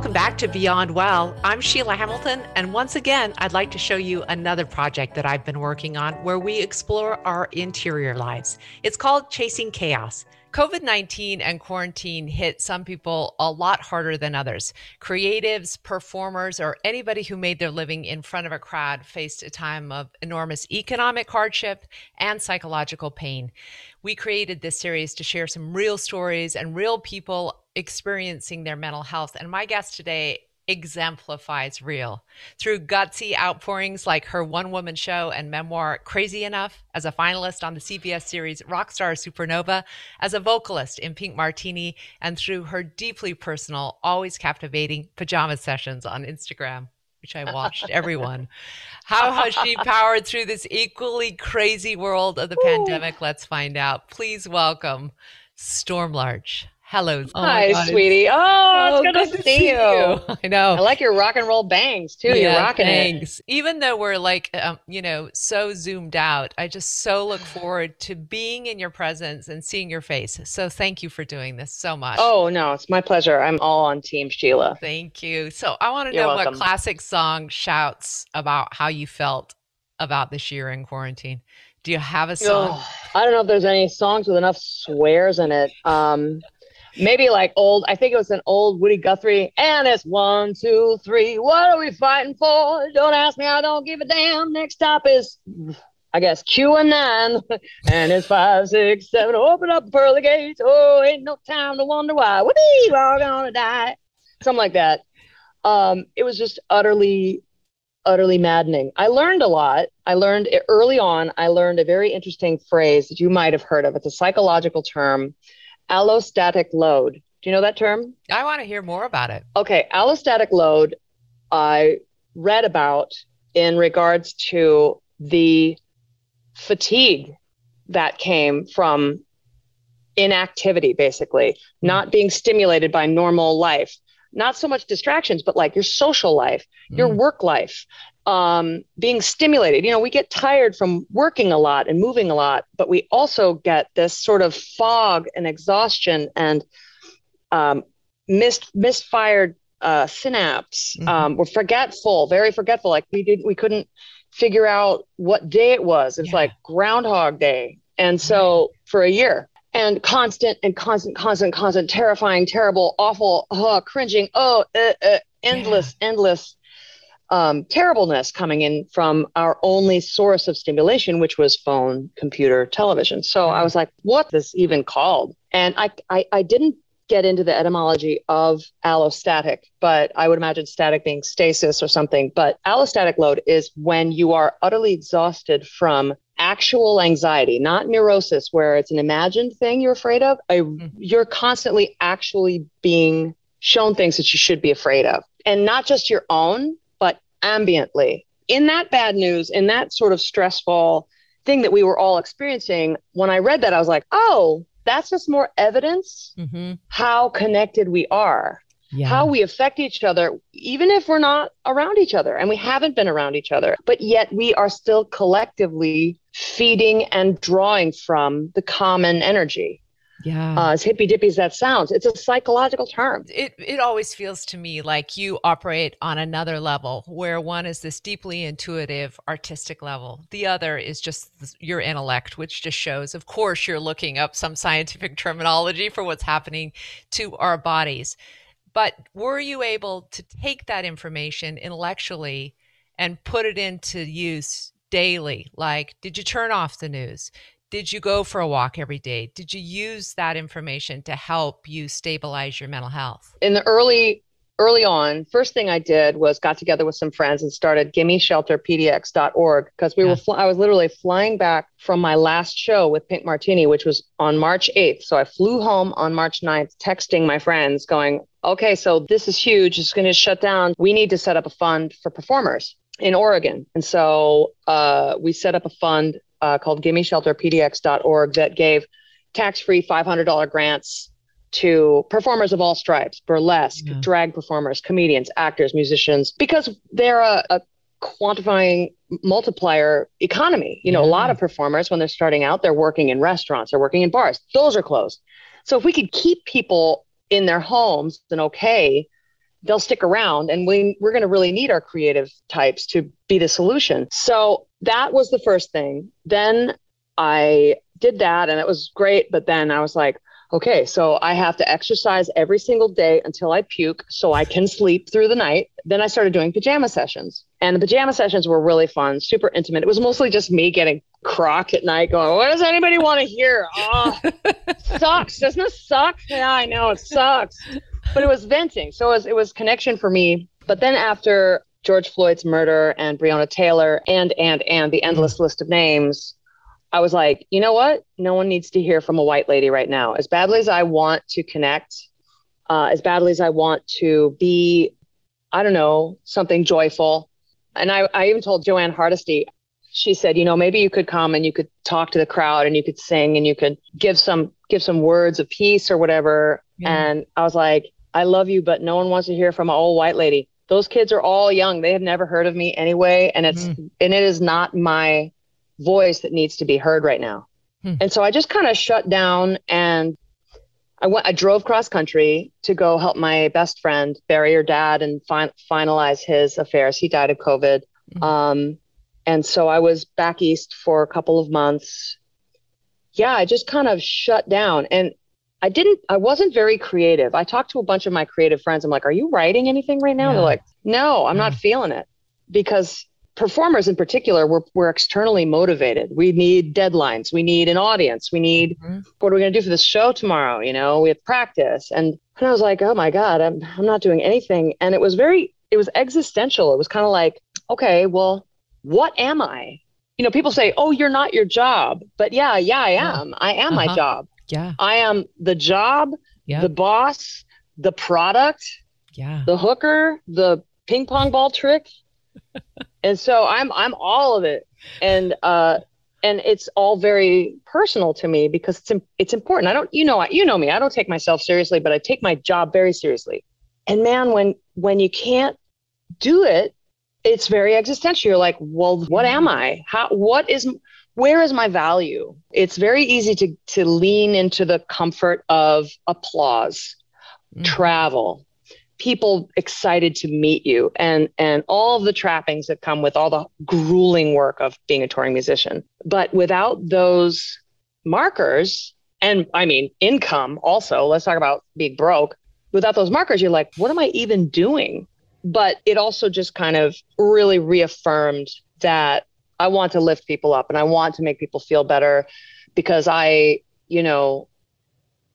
Welcome back to Beyond Well. I'm Sheila Hamilton, and once again, I'd like to show you another project that I've been working on where we explore our interior lives. It's called Chasing Chaos. COVID 19 and quarantine hit some people a lot harder than others. Creatives, performers, or anybody who made their living in front of a crowd faced a time of enormous economic hardship and psychological pain. We created this series to share some real stories and real people experiencing their mental health. And my guest today exemplifies real through gutsy outpourings like her one woman show and memoir Crazy Enough, as a finalist on the CBS series Rockstar Supernova, as a vocalist in Pink Martini, and through her deeply personal, always captivating pajama sessions on Instagram. Which I watched, everyone. How has she powered through this equally crazy world of the Ooh. pandemic? Let's find out. Please welcome Storm Large. Hello. Oh Hi, sweetie. Oh, oh, it's good, good to, to, see, you. you. I know. I like your rock and roll bangs too. Yeah, You're rocking thanks. it. Even though we're like, um, you know, so zoomed out, I just so look forward to being in your presence and seeing your face. So thank you for doing this so much. Oh no, it's my pleasure. I'm all on Team Sheila. Thank you. So I want to know welcome. what classic song shouts about how you felt about this year in quarantine. Do you have a song? Oh, I don't know if there's any songs with enough swears in it. Um, maybe like old, I think it was an old Woody Guthrie. And it's one, two, three. What are we fighting for? Don't ask me, I don't give a damn. Next stop is, I guess, Q and nine. and it's five, six, seven. Open up the pearly gates. Oh, ain't no time to wonder why. We're all gonna die. Something like that. Um, it was just utterly utterly maddening. I learned a lot. I learned early on, I learned a very interesting phrase that you might have heard of. It's a psychological term allostatic load. Do you know that term? I want to hear more about it. Okay, allostatic load, I read about in regards to the fatigue that came from inactivity, basically, mm-hmm. not being stimulated by normal life. Not so much distractions, but like your social life, mm. your work life, um, being stimulated. You know, we get tired from working a lot and moving a lot, but we also get this sort of fog and exhaustion and um, missed misfired uh, synapse. Mm-hmm. Um, we're forgetful, very forgetful. Like we didn't, we couldn't figure out what day it was. It's yeah. like Groundhog Day, and so for a year. And constant and constant, constant, constant, terrifying, terrible, awful, uh, cringing, oh, uh, uh, endless, yeah. endless um, terribleness coming in from our only source of stimulation, which was phone, computer, television. So I was like, what is this even called? And I, I, I didn't get into the etymology of allostatic, but I would imagine static being stasis or something. But allostatic load is when you are utterly exhausted from actual anxiety, not neurosis, where it's an imagined thing you're afraid of. I, mm-hmm. You're constantly actually being shown things that you should be afraid of. And not just your own, ambiently. In that bad news, in that sort of stressful thing that we were all experiencing, when I read that, I was like, oh, that's just more evidence mm-hmm. how connected we are, yeah. how we affect each other, even if we're not around each other and we haven't been around each other, but yet we are still collectively feeding and drawing from the common energy. Yeah. Uh, as hippy dippy as that sounds, it's a psychological term. It, it always feels to me like you operate on another level where one is this deeply intuitive artistic level. The other is just your intellect, which just shows, of course, you're looking up some scientific terminology for what's happening to our bodies. But were you able to take that information intellectually and put it into use daily? Like, did you turn off the news? Did you go for a walk every day? Did you use that information to help you stabilize your mental health? In the early early on, first thing I did was got together with some friends and started gimmeshelterpdx.org because we yeah. were fl- I was literally flying back from my last show with Pink Martini, which was on March 8th. So I flew home on March 9th, texting my friends, going, okay, so this is huge. It's going to shut down. We need to set up a fund for performers in Oregon. And so uh, we set up a fund uh, called gimmeshelterpdx.org that gave tax-free $500 grants to performers of all stripes burlesque yeah. drag performers comedians actors musicians because they're a, a quantifying multiplier economy you know yeah. a lot of performers when they're starting out they're working in restaurants they're working in bars those are closed so if we could keep people in their homes and okay they'll stick around and we, we're going to really need our creative types to be the solution. So that was the first thing. Then I did that and it was great. But then I was like, okay, so I have to exercise every single day until I puke so I can sleep through the night. Then I started doing pajama sessions. And the pajama sessions were really fun, super intimate. It was mostly just me getting crock at night going, what does anybody want to hear? Oh, sucks. Doesn't this suck? Yeah, I know it sucks. But it was venting. So it was, it was connection for me. But then after George Floyd's murder and Breonna Taylor and, and, and the endless list of names, I was like, you know what? No one needs to hear from a white lady right now. As badly as I want to connect, uh, as badly as I want to be, I don't know, something joyful. And I, I even told Jo Ann Hardesty, she said, you know, maybe you could come and you could talk to the crowd and you could sing and you could give some give some words of peace or whatever. And I was like, I love you, but no one wants to hear from an old white lady. Those kids are all young. They have never heard of me anyway. And it's mm. and it is not my voice that needs to be heard right now. Hmm. And so I just kind of shut down and I went I drove cross country to go help my best friend bury her dad and fin- finalize his affairs. He died of COVID. Hmm. Um, and so I was back east for a couple of months. Yeah, I just kind of shut down and I didn't I wasn't very creative. I talked to a bunch of my creative friends. I'm like, "Are you writing anything right now?" Yeah. They're like, "No, I'm yeah. not feeling it." Because performers in particular, we're, we're externally motivated. We need deadlines. We need an audience. We need, mm-hmm. what are we going to do for this show tomorrow? You know, we have practice. And, and I was like, oh my God, I'm, I'm not doing anything. And it was very, it was existential. It was kind of like, okay, well, what am I? You know, people say, oh, you're not your job. But yeah, yeah, I am. Yeah. I am uh-huh. my job. Yeah. I am the job, the boss, the product, yeah, the hooker, the ping pong ball trick and so I'm I'm all of it, and uh, and it's all very personal to me because it's it's important. I don't you know you know me. I don't take myself seriously, but I take my job very seriously. And man, when when you can't do it, it's very existential. You're like, well, what am I? How? What is? Where is my value? It's very easy to to lean into the comfort of applause, mm-hmm. travel, people excited to meet you and and all of the trappings that come with all the grueling work of being a touring musician but without those markers and i mean income also let's talk about being broke without those markers you're like what am i even doing but it also just kind of really reaffirmed that i want to lift people up and i want to make people feel better because i you know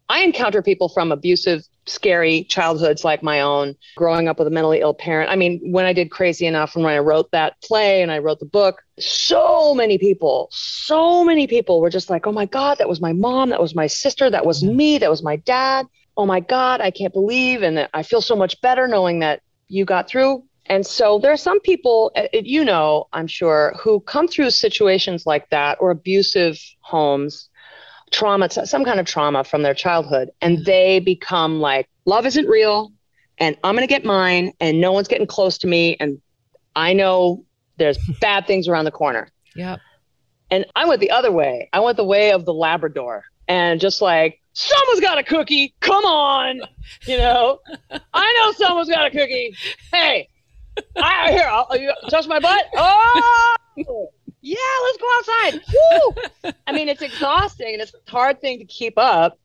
I encounter people from abusive, scary childhoods like my own, growing up with a mentally ill parent. I mean, when I did Crazy Enough and when I wrote that play and I wrote the book, so many people, so many people were just like, oh my God, that was my mom, that was my sister, that was me, that was my dad. Oh my God, I can't believe. And I feel so much better knowing that you got through. And so there are some people, uh, you know, I'm sure, who come through situations like that or abusive homes trauma, some kind of trauma from their childhood, and they become like, love isn't real, and I'm going to get mine, and no one's getting close to me, and I know there's bad things around the corner. Yeah. And I went the other way. I went the way of the Labrador, and just like, someone's got a cookie. Come on, you know. I know someone's got a cookie. Hey, I here. I'll, you touch my butt. Oh, yeah, let's go outside. Woo! I mean, it's exhausting and it's a hard thing to keep up.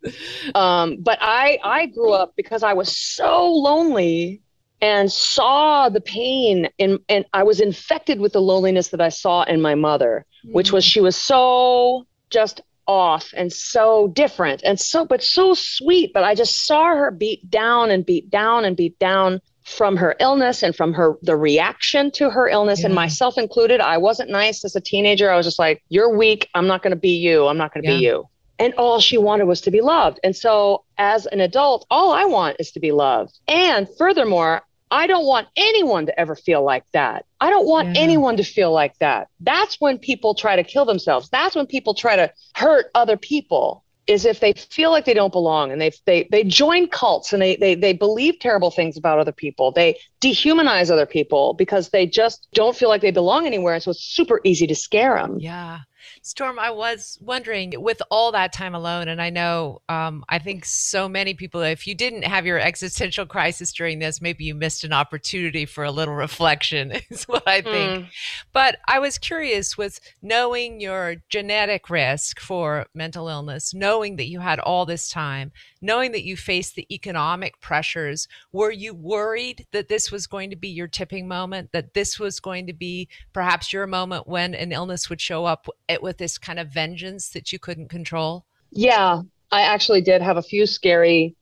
Um, but I I grew up because I was so lonely and saw the pain in and I was infected with the loneliness that I saw in my mother, mm. which was she was so just off and so different and so but so sweet. But I just saw her beat down and beat down and beat down from her illness and from her the reaction to her illness yeah. and myself included i wasn't nice as a teenager. I was just like you're weak. I'm not going to be you. I'm not going to yeah. be you. And all she wanted was to be loved. And so as an adult all i want is to be loved. And furthermore i don't want anyone to ever feel like that. I don't want yeah. anyone to feel like that. That's when people try to kill themselves. That's when people try to hurt other people is if they feel like they don't belong and they they they join cults and they they they believe terrible things about other people. They dehumanize other people because they just don't feel like they belong anywhere so it's super easy to scare them. Yeah. Storm, I was wondering with all that time alone, and I know um, I think so many people, if you didn't have your existential crisis during this, maybe you missed an opportunity for a little reflection, is what I think. Mm. But I was curious with knowing your genetic risk for mental illness, knowing that you had all this time, knowing that you faced the economic pressures, were you worried that this was going to be your tipping moment, that this was going to be perhaps your moment when an illness would show up with this kind of vengeance that you couldn't control? Yeah, I actually did have a few scary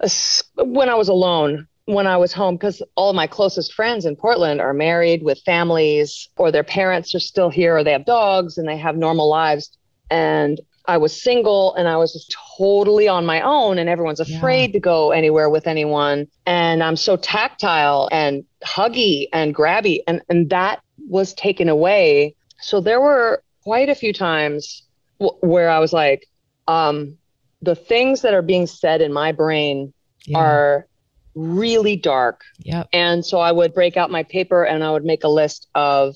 uh, when I was alone, when I was home, because all of my closest friends in Portland are married with families, or their parents are still here, or they have dogs and they have normal lives. And I was single and I was just totally on my own, and everyone's afraid yeah. to go anywhere with anyone. And I'm so tactile and huggy and grabby, and, and that was taken away. So there were quite a few times w- where I was like, um, the things that are being said in my brain yeah. are really dark. Yep. And so I would break out my paper and I would make a list of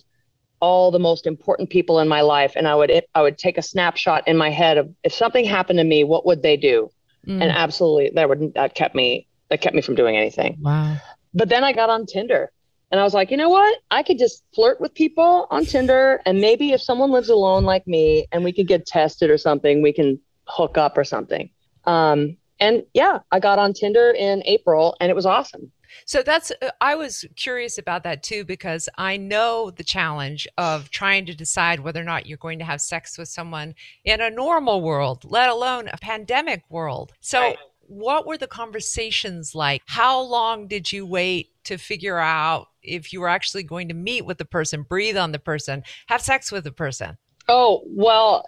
all the most important people in my life and I would I would take a snapshot in my head of if something happened to me what would they do mm. and absolutely that would that kept me that kept me from doing anything wow but then I got on Tinder and I was like you know what I could just flirt with people on Tinder and maybe if someone lives alone like me and we could get tested or something we can hook up or something um and yeah I got on Tinder in April and it was awesome so that's, uh, I was curious about that too, because I know the challenge of trying to decide whether or not you're going to have sex with someone in a normal world, let alone a pandemic world. So, right. What were the conversations like? How long did you wait to figure out if you were actually going to meet with the person, breathe on the person, have sex with the person? Oh, well,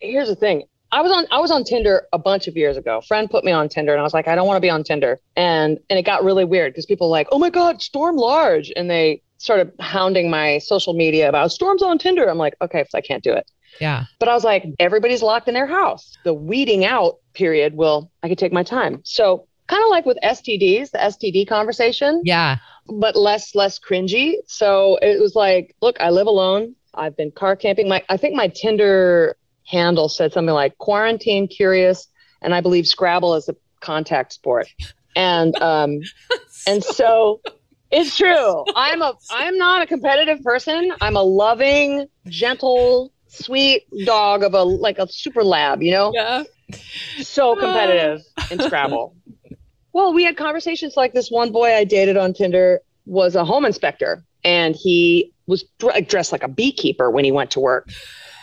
here's the thing. I was on I was on Tinder a bunch of years ago. friend put me on Tinder and I was like, I don't want to be on Tinder. And and it got really weird because people were like, oh my God, Storm Large. And they started hounding my social media about Storm's on Tinder. I'm like, okay, I can't do it. Yeah. But I was like, everybody's locked in their house. The weeding out period will I could take my time. So kind of like with STDs, the STD conversation. Yeah. But less less cringy. So it was like, look, I live alone. I've been car camping. My I think my Tinder handle said something like quarantine curious, and I believe Scrabble is a contact sport. And um, and so it's true. I'm a I'm not a competitive person. I'm a loving, gentle, sweet dog of a like a super lab, you know? Yeah. So competitive in Scrabble. Well, we had conversations like this one boy I dated on Tinder was a home inspector and he was dressed like a beekeeper when he went to work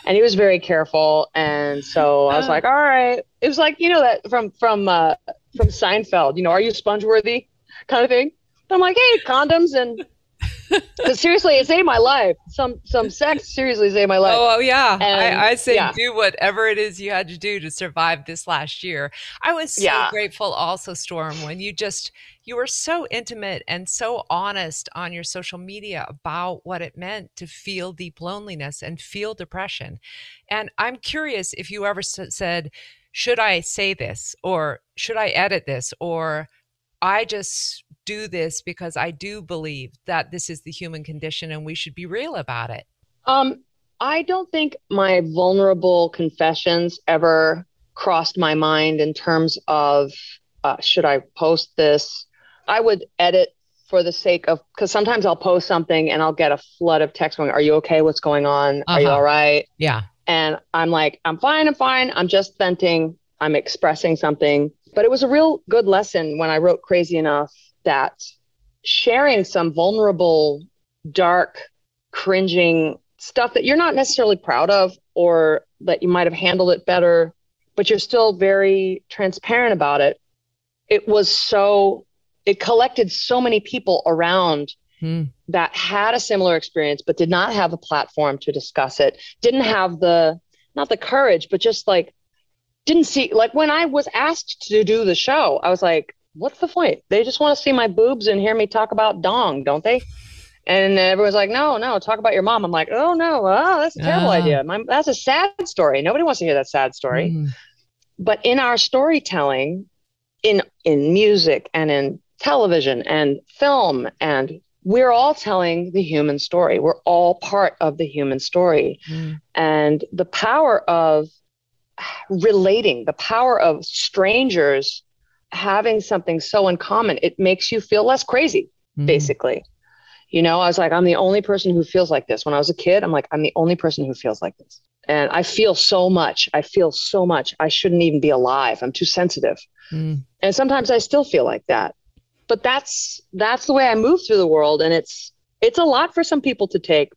and he was very careful. And so I was like, all right. It was like, you know, that from from uh from Seinfeld, you know, are you sponge worthy kind of thing. I'm like, hey, condoms and because seriously, it saved my life. Some some sex seriously saved my life. Oh, oh yeah, and, I, I, say yeah. do whatever it is you had to do to survive this last year. I was so yeah. grateful, also, Storm, when you just you were so intimate and so honest on your social media about what it meant to feel deep loneliness and feel depression. And I'm curious if you ever said, should I say this or should I edit this or I just do this because I do believe that this is the human condition and we should be real about it. Um, I don't think my vulnerable confessions ever crossed my mind in terms of uh, should I post this? I would edit for the sake of because sometimes I'll post something and I'll get a flood of text going, Are you okay? What's going on? Uh-huh. Are you uh-huh. all right? Yeah. And I'm like, I'm fine, I'm fine. I'm just venting. I'm expressing something. But it was a real good lesson when I wrote Crazy Enough that sharing some vulnerable, dark, cringing stuff that you're not necessarily proud of or that you might have handled it better, but you're still very transparent about it. It was so it collected so many people around hmm. that had a similar experience but did not have a platform to discuss it didn't have the not the courage but just like didn't see like when i was asked to do the show i was like what's the point they just want to see my boobs and hear me talk about dong don't they and everyone's like no no talk about your mom i'm like oh no oh that's a terrible uh. idea my, that's a sad story nobody wants to hear that sad story mm. but in our storytelling in in music and in television and film and we're all telling the human story. We're all part of the human story. Mm. And the power of relating, the power of strangers having something so in common, it makes you feel less crazy, mm. basically. You know, I was like, I'm the only person who feels like this. When I was a kid, I'm like, I'm the only person who feels like this. And I feel so much. I feel so much. I shouldn't even be alive. I'm too sensitive. Mm. And sometimes I still feel like that. But that's that's the way I move through the world and it's it's a lot for some people to take.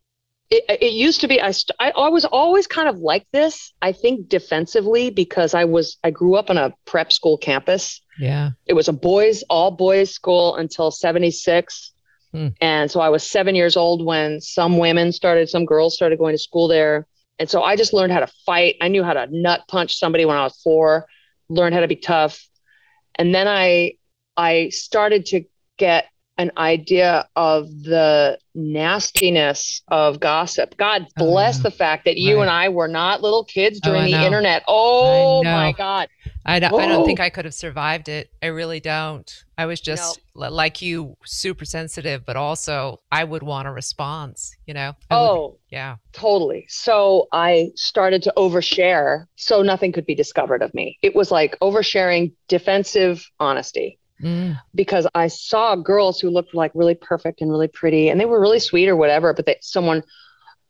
It, it used to be I, st- I was always kind of like this i think defensively because i was i grew up on a prep school campus yeah it was a boys all boys school until 76 Hmm. And so I was seven years old when some women started, some girls started going to school there. And so I just learned how to fight. I knew how to nut punch somebody when I was four, learned how to be tough. And then I I started to get an idea of the nastiness of gossip. God oh, bless oh, the fact that you right. and I were not little kids oh, during oh, the internet. Oh my God. I don't, I don't think oh. I could have survived it. I really don't. I was just no. like you, super sensitive, but also I would want a response, you know? I oh, would, yeah. Totally. So I started to overshare so nothing could be discovered of me. It was like oversharing defensive honesty. Mm. Because I saw girls who looked like really perfect and really pretty, and they were really sweet or whatever. But they, someone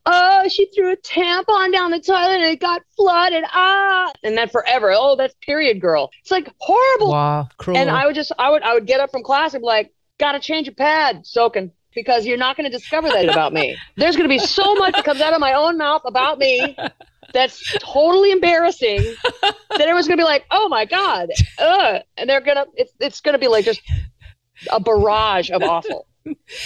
oh, she threw a tampon down the toilet and it got flooded. Ah, and then forever. Oh, that's period girl. It's like horrible. Wow, cruel. And I would just, I would, I would get up from class and be like, gotta change a pad, soaking. Because you're not going to discover that about me. There's going to be so much that comes out of my own mouth about me that's totally embarrassing that everyone's to be like, oh my God. Ugh. And they're to, it's, it's to be like just a barrage of awful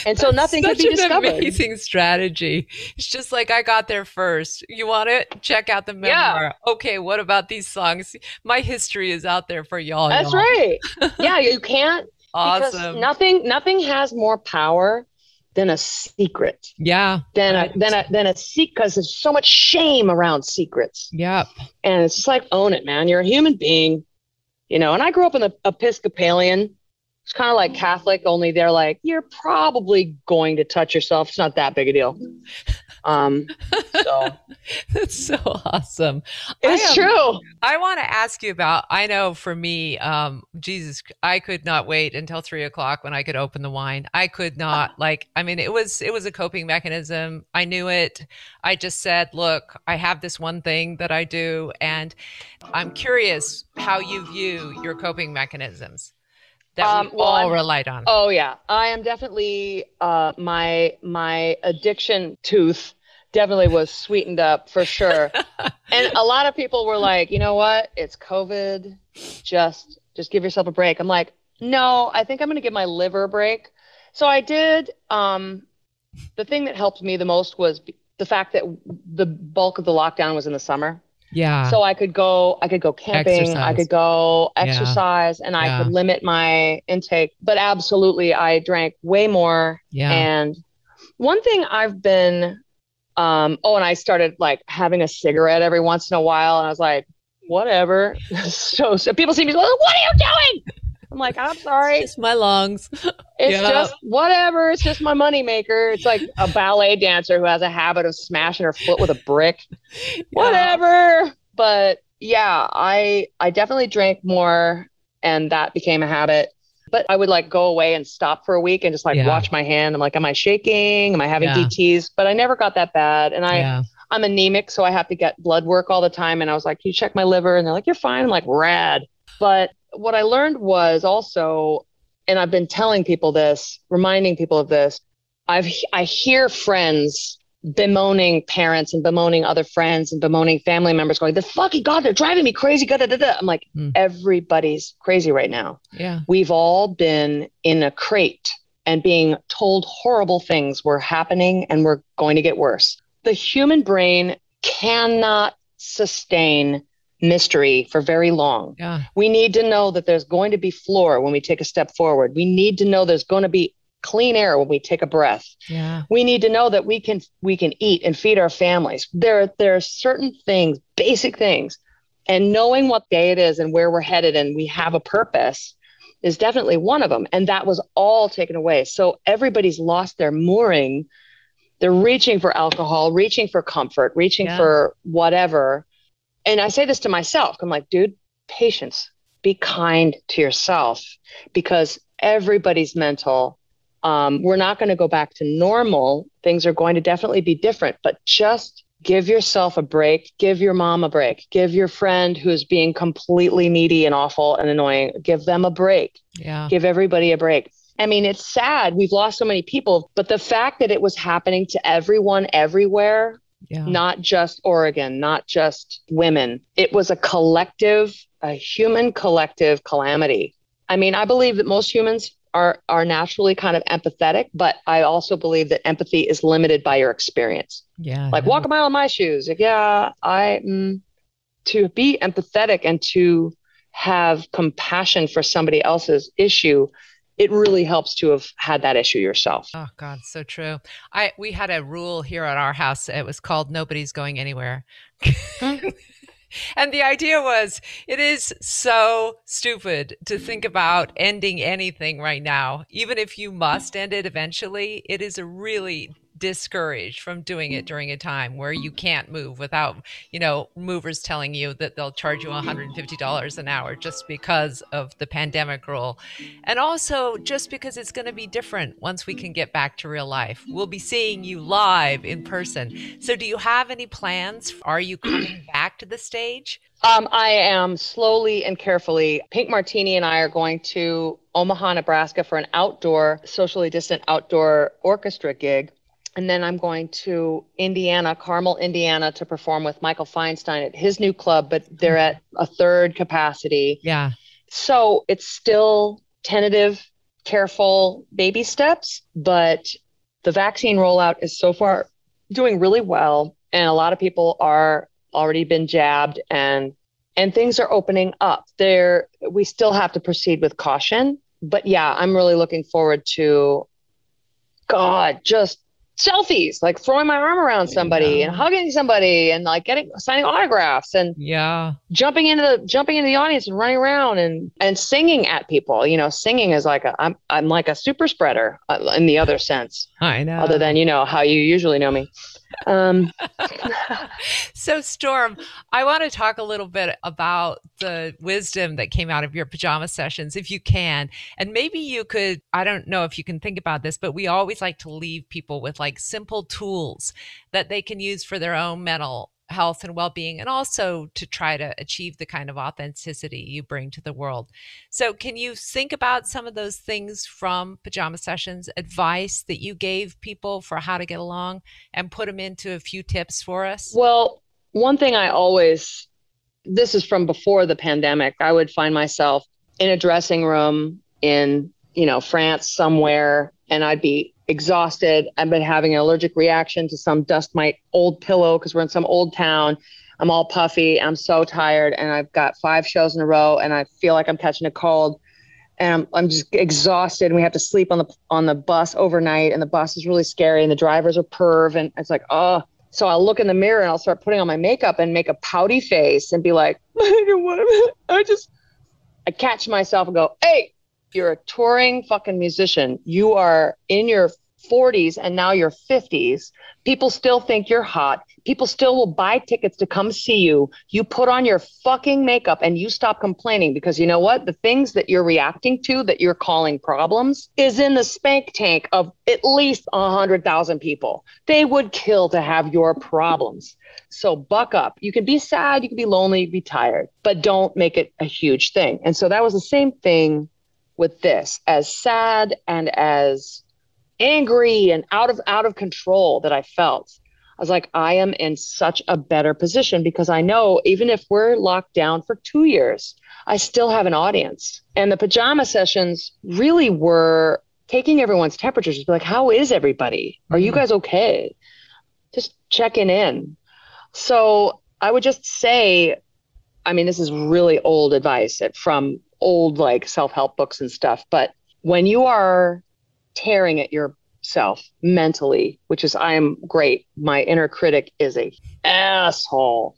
and so nothing could be discovered. Amazing strategy. It's just like I got there first. You want it? Check out the memoir. Yeah. Okay, what about these songs? My history is out there for y'all. That's y'all. right. yeah, you can't. awesome. nothing. Nothing has more power than a secret. Yeah. Than a than a than a secret because there's so much shame around secrets. Yep. And it's just like own it, man. You're a human being. You know, and I grew up in the Episcopalian it's kind of like Catholic, only they're like, you're probably going to touch yourself. It's not that big a deal. Um, so that's so awesome. It's I, true. I want to ask you about. I know for me, um, Jesus, I could not wait until three o'clock when I could open the wine. I could not like. I mean, it was it was a coping mechanism. I knew it. I just said, look, I have this one thing that I do, and I'm curious how you view your coping mechanisms that um, we well, all relied on. Oh yeah, I am definitely uh, my my addiction tooth definitely was sweetened up for sure. and a lot of people were like, you know what? It's COVID. Just just give yourself a break. I'm like, no, I think I'm going to give my liver a break. So I did. Um, the thing that helped me the most was the fact that the bulk of the lockdown was in the summer. Yeah. So I could go, I could go camping, exercise. I could go exercise, yeah. and I yeah. could limit my intake. But absolutely, I drank way more. Yeah. And one thing I've been, um, oh, and I started like having a cigarette every once in a while, and I was like, whatever. so, so people see me, like, what are you doing? I'm like, I'm sorry. It's just my lungs. It's yeah. just whatever. It's just my moneymaker. It's like a ballet dancer who has a habit of smashing her foot with a brick. Yeah. Whatever. But yeah, I I definitely drank more and that became a habit. But I would like go away and stop for a week and just like yeah. watch my hand. I'm like, am I shaking? Am I having DTs? But I never got that bad. And I I'm anemic, so I have to get blood work all the time. And I was like, you check my liver? And they're like, You're fine. I'm like, rad. But what I learned was also, and I've been telling people this, reminding people of this. I've I hear friends bemoaning parents and bemoaning other friends and bemoaning family members, going, "The fucking god, they're driving me crazy." Da, da, da. I'm like, mm. everybody's crazy right now. Yeah, we've all been in a crate and being told horrible things were happening and we're going to get worse. The human brain cannot sustain mystery for very long. Yeah. We need to know that there's going to be floor when we take a step forward. We need to know there's going to be clean air when we take a breath. Yeah. We need to know that we can we can eat and feed our families. There there are certain things, basic things. And knowing what day it is and where we're headed and we have a purpose is definitely one of them. And that was all taken away. So everybody's lost their mooring. They're reaching for alcohol, reaching for comfort, reaching yeah. for whatever. And I say this to myself I'm like, dude, patience, be kind to yourself because everybody's mental. Um, we're not going to go back to normal. Things are going to definitely be different, but just give yourself a break. Give your mom a break. Give your friend who's being completely needy and awful and annoying give them a break. Yeah. Give everybody a break. I mean it's sad. We've lost so many people but the fact that it was happening to everyone everywhere yeah. not just oregon not just women it was a collective a human collective calamity. I mean i believe that most humans are are naturally kind of empathetic, but I also believe that empathy is limited by your experience. Yeah. Like walk a mile in my shoes. Like, yeah, I mm, to be empathetic and to have compassion for somebody else's issue it really helps to have had that issue yourself. Oh God, so true. I we had a rule here at our house. It was called "Nobody's going anywhere." And the idea was it is so stupid to think about ending anything right now. Even if you must end it eventually, it is a really discouraged from doing it during a time where you can't move without, you know, movers telling you that they'll charge you $150 an hour just because of the pandemic rule. And also just because it's going to be different once we can get back to real life. We'll be seeing you live in person. So do you have any plans? Are you coming back to the stage? Um, I am slowly and carefully. Pink Martini and I are going to Omaha, Nebraska for an outdoor, socially distant outdoor orchestra gig and then I'm going to Indiana, Carmel, Indiana, to perform with Michael Feinstein at his new club, but they're mm-hmm. at a third capacity. Yeah. So it's still tentative, careful baby steps, but the vaccine rollout is so far doing really well. And a lot of people are already been jabbed and and things are opening up. There we still have to proceed with caution. But yeah, I'm really looking forward to God, just selfies, like throwing my arm around somebody yeah. and hugging somebody and like getting signing autographs and yeah, jumping into the jumping into the audience and running around and and singing at people. You know, singing is like a I'm I'm like a super spreader uh, in the other sense. I know. Other than you know how you usually know me. Um, so, Storm, I want to talk a little bit about the wisdom that came out of your pajama sessions, if you can. And maybe you could, I don't know if you can think about this, but we always like to leave people with like simple tools that they can use for their own mental health and well-being and also to try to achieve the kind of authenticity you bring to the world. So can you think about some of those things from pajama sessions advice that you gave people for how to get along and put them into a few tips for us? Well one thing i always this is from before the pandemic i would find myself in a dressing room in you know france somewhere and i'd be exhausted. I've been having an allergic reaction to some dust mite old pillow because we're in some old town. I'm all puffy. I'm so tired, and I've got five shows in a row, and I feel like I'm catching a cold, and I'm, I'm just exhausted. And we have to sleep on the on the bus overnight, and the bus is really scary, and the drivers are perv, and it's like, oh. So I'll look in the mirror and I'll start putting on my makeup and make a pouty face and be like, I just, I catch myself and go, hey, you're a touring fucking musician. You are in your 40s and now you're 50s. People still think you're hot. People still will buy tickets to come see you. You put on your fucking makeup and you stop complaining because you know what? The things that you're reacting to that you're calling problems is in the spank tank of at least 100,000 people. They would kill to have your problems. So buck up. You can be sad, you can be lonely, be tired, but don't make it a huge thing. And so that was the same thing with this as sad and as angry and out of out of control that I felt. I was like, I am in such a better position because I know even if we're locked down for two years, I still have an audience. And the pajama sessions really were taking everyone's temperatures, just be like, how is everybody? Are you mm-hmm. guys okay? Just checking in. So I would just say, I mean, this is really old advice from old like self-help books and stuff but when you are tearing at your self mentally, which is I am great. My inner critic is a asshole,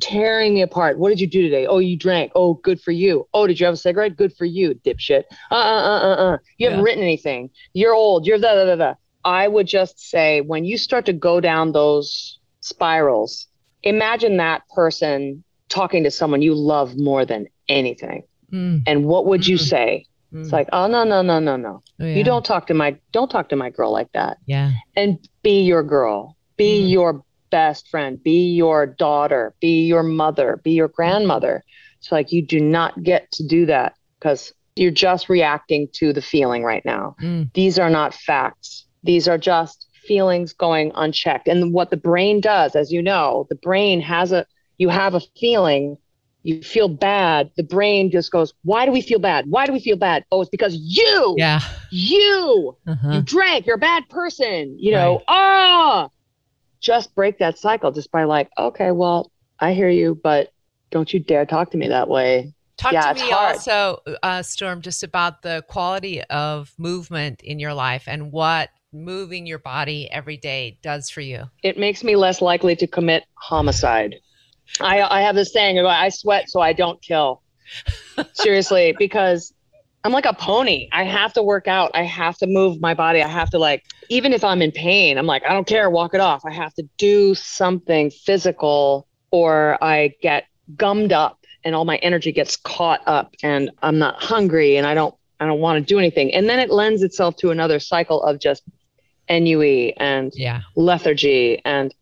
tearing me apart. What did you do today? Oh, you drank. Oh, good for you. Oh, did you have a cigarette? Good for you, dipshit. Uh uh uh uh uh. You haven't written anything. You're old. You're da da da da. I would just say when you start to go down those spirals, imagine that person talking to someone you love more than anything. Mm. And what would you mm. say? Mm. It's like, oh no, no, no, no, no. Oh, yeah. You don't talk to my don't talk to my girl like that. Yeah. And be your girl. Be mm. your best friend. Be your daughter. Be your mother. Be your grandmother. It's like you do not get to do that because you're just reacting to the feeling right now. Mm. These are not facts. These are just feelings going unchecked. And what the brain does, as you know, the brain has a you have a feeling you feel bad, the brain just goes, Why do we feel bad? Why do we feel bad? Oh, it's because you, yeah, you, uh-huh. you drank, you're a bad person, you know, ah, right. oh, just break that cycle just by like, okay, well, I hear you, but don't you dare talk to me that way. Talk yeah, to me also, uh, Storm, just about the quality of movement in your life and what moving your body every day does for you. It makes me less likely to commit homicide. I, I have this saying, I sweat so I don't kill. Seriously, because I'm like a pony. I have to work out. I have to move my body. I have to like, even if I'm in pain, I'm like, I don't care, walk it off. I have to do something physical or I get gummed up and all my energy gets caught up and I'm not hungry and I don't I don't want to do anything. And then it lends itself to another cycle of just ennui and yeah. lethargy and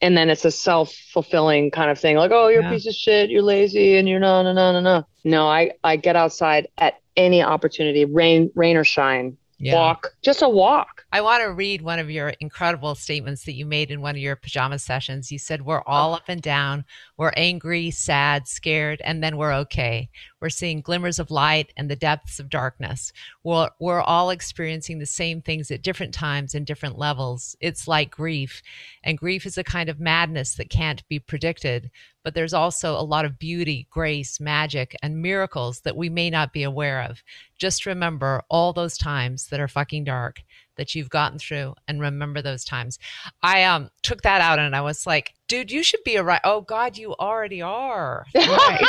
and then it's a self-fulfilling kind of thing like oh you're yeah. a piece of shit you're lazy and you're no no no no no no i i get outside at any opportunity rain rain or shine yeah. walk just a walk i want to read one of your incredible statements that you made in one of your pajama sessions. You said we're all up and down. We're angry sad scared and then we're okay. We're seeing glimmers of light and the depths of darkness. We're, we're all experiencing the same things at different times and different levels. It's like grief. And grief is a kind of madness that can't be predicted but there's also a lot of beauty, grace, magic, and miracles that we may not be aware of. Just remember all those times that are fucking dark that you've gotten through and remember those times. I um took that out and I was like, dude, you should be a right. Oh God, you already are. Right.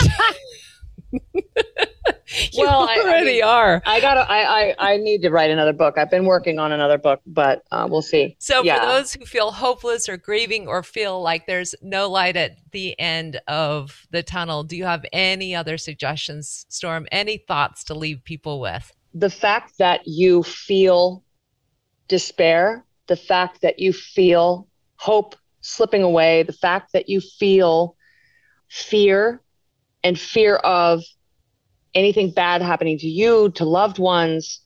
you well, already I, I are. I gotta. I, I I need to write another book. I've been working on another book, but uh, we'll see. So yeah. for those who feel hopeless or grieving or feel like there's no light at the end of the tunnel, do you have any other suggestions, Storm? Any thoughts to leave people with? The fact that you feel despair, the fact that you feel hope slipping away, the fact that you feel fear and fear of anything bad happening to you, to loved ones,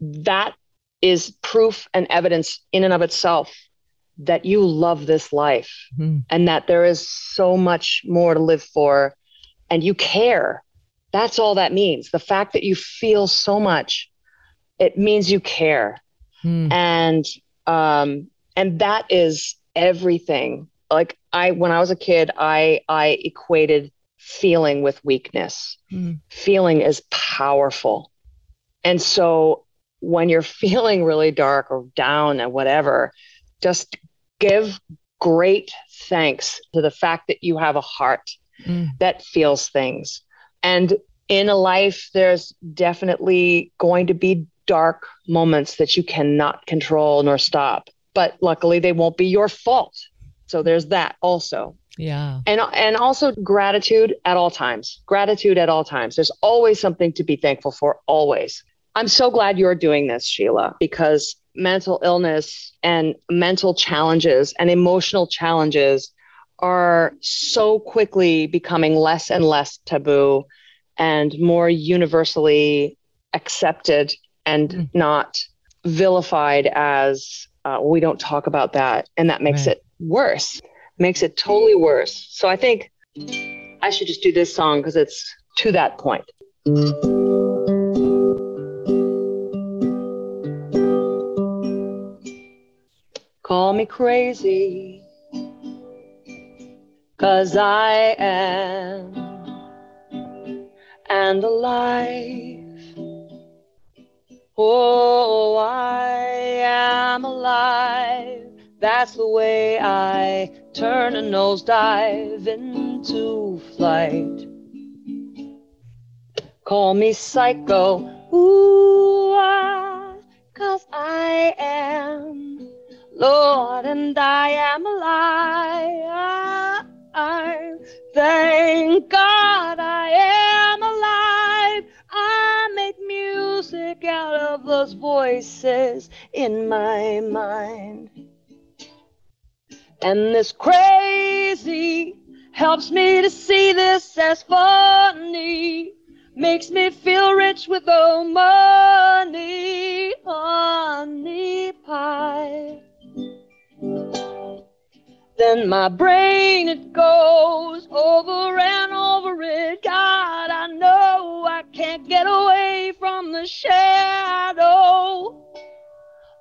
that is proof and evidence in and of itself that you love this life mm-hmm. and that there is so much more to live for and you care. That's all that means. The fact that you feel so much, it means you care. Mm. And um and that is everything. Like I when I was a kid, I I equated feeling with weakness. Mm. Feeling is powerful. And so when you're feeling really dark or down and whatever, just give great thanks to the fact that you have a heart mm. that feels things. And in a life, there's definitely going to be dark moments that you cannot control nor stop. But luckily, they won't be your fault. So there's that also. Yeah. And and also gratitude at all times. Gratitude at all times. There's always something to be thankful for always. I'm so glad you're doing this, Sheila, because mental illness and mental challenges and emotional challenges are so quickly becoming less and less taboo and more universally accepted and mm. not vilified as uh, we don't talk about that and that makes right. it worse makes it totally worse. So I think I should just do this song because it's to that point. Call me crazy, cause I am, and alive. Oh, I am alive. That's the way I turn a nosedive into flight. Call me psycho. Ooh, ah, cause I am Lord and I am alive. I thank God those voices in my mind. And this crazy helps me to see this as funny. Makes me feel rich with no money, honey pie. Then my brain it goes over and over it. God, I know I can't get away shadow.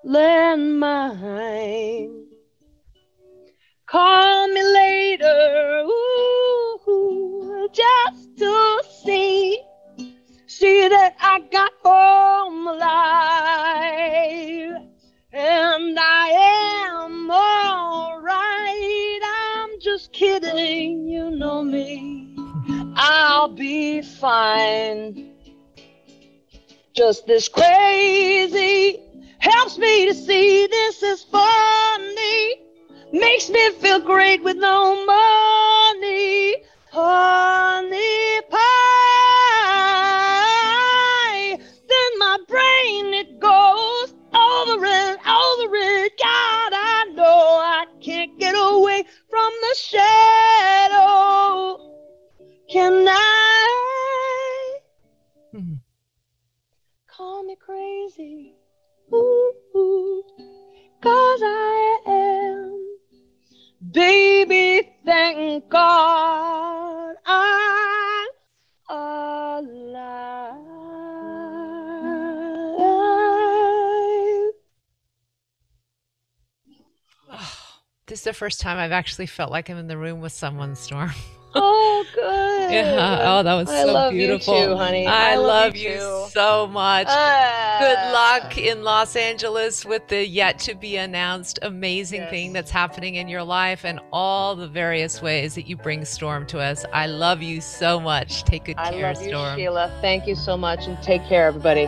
Lend mine. Call me later, ooh, just to see, see that I got home alive, and I am all right. I'm just kidding, you know me. I'll be fine. Just this crazy helps me to see this is funny. Makes me feel great with no money. Honey pie. Then my brain it goes over and over it. God, I know I can't get away from the shadow. Can I? Call me crazy. Ooh, cause I am. Baby, thank God I'm alive. This is the first time I've actually felt like I'm in the room with someone, Storm. Oh, good. Yeah. Oh, that was I so love beautiful. you too, honey. I, love, you you so much. Ah. Good luck in Los Angeles with the yet to be announced amazing Yes. thing that's happening in your life and all the various ways that you bring Storm to us. I love you so much. Take good I care, love you, Storm. Sheila. Thank you so much and take care, everybody.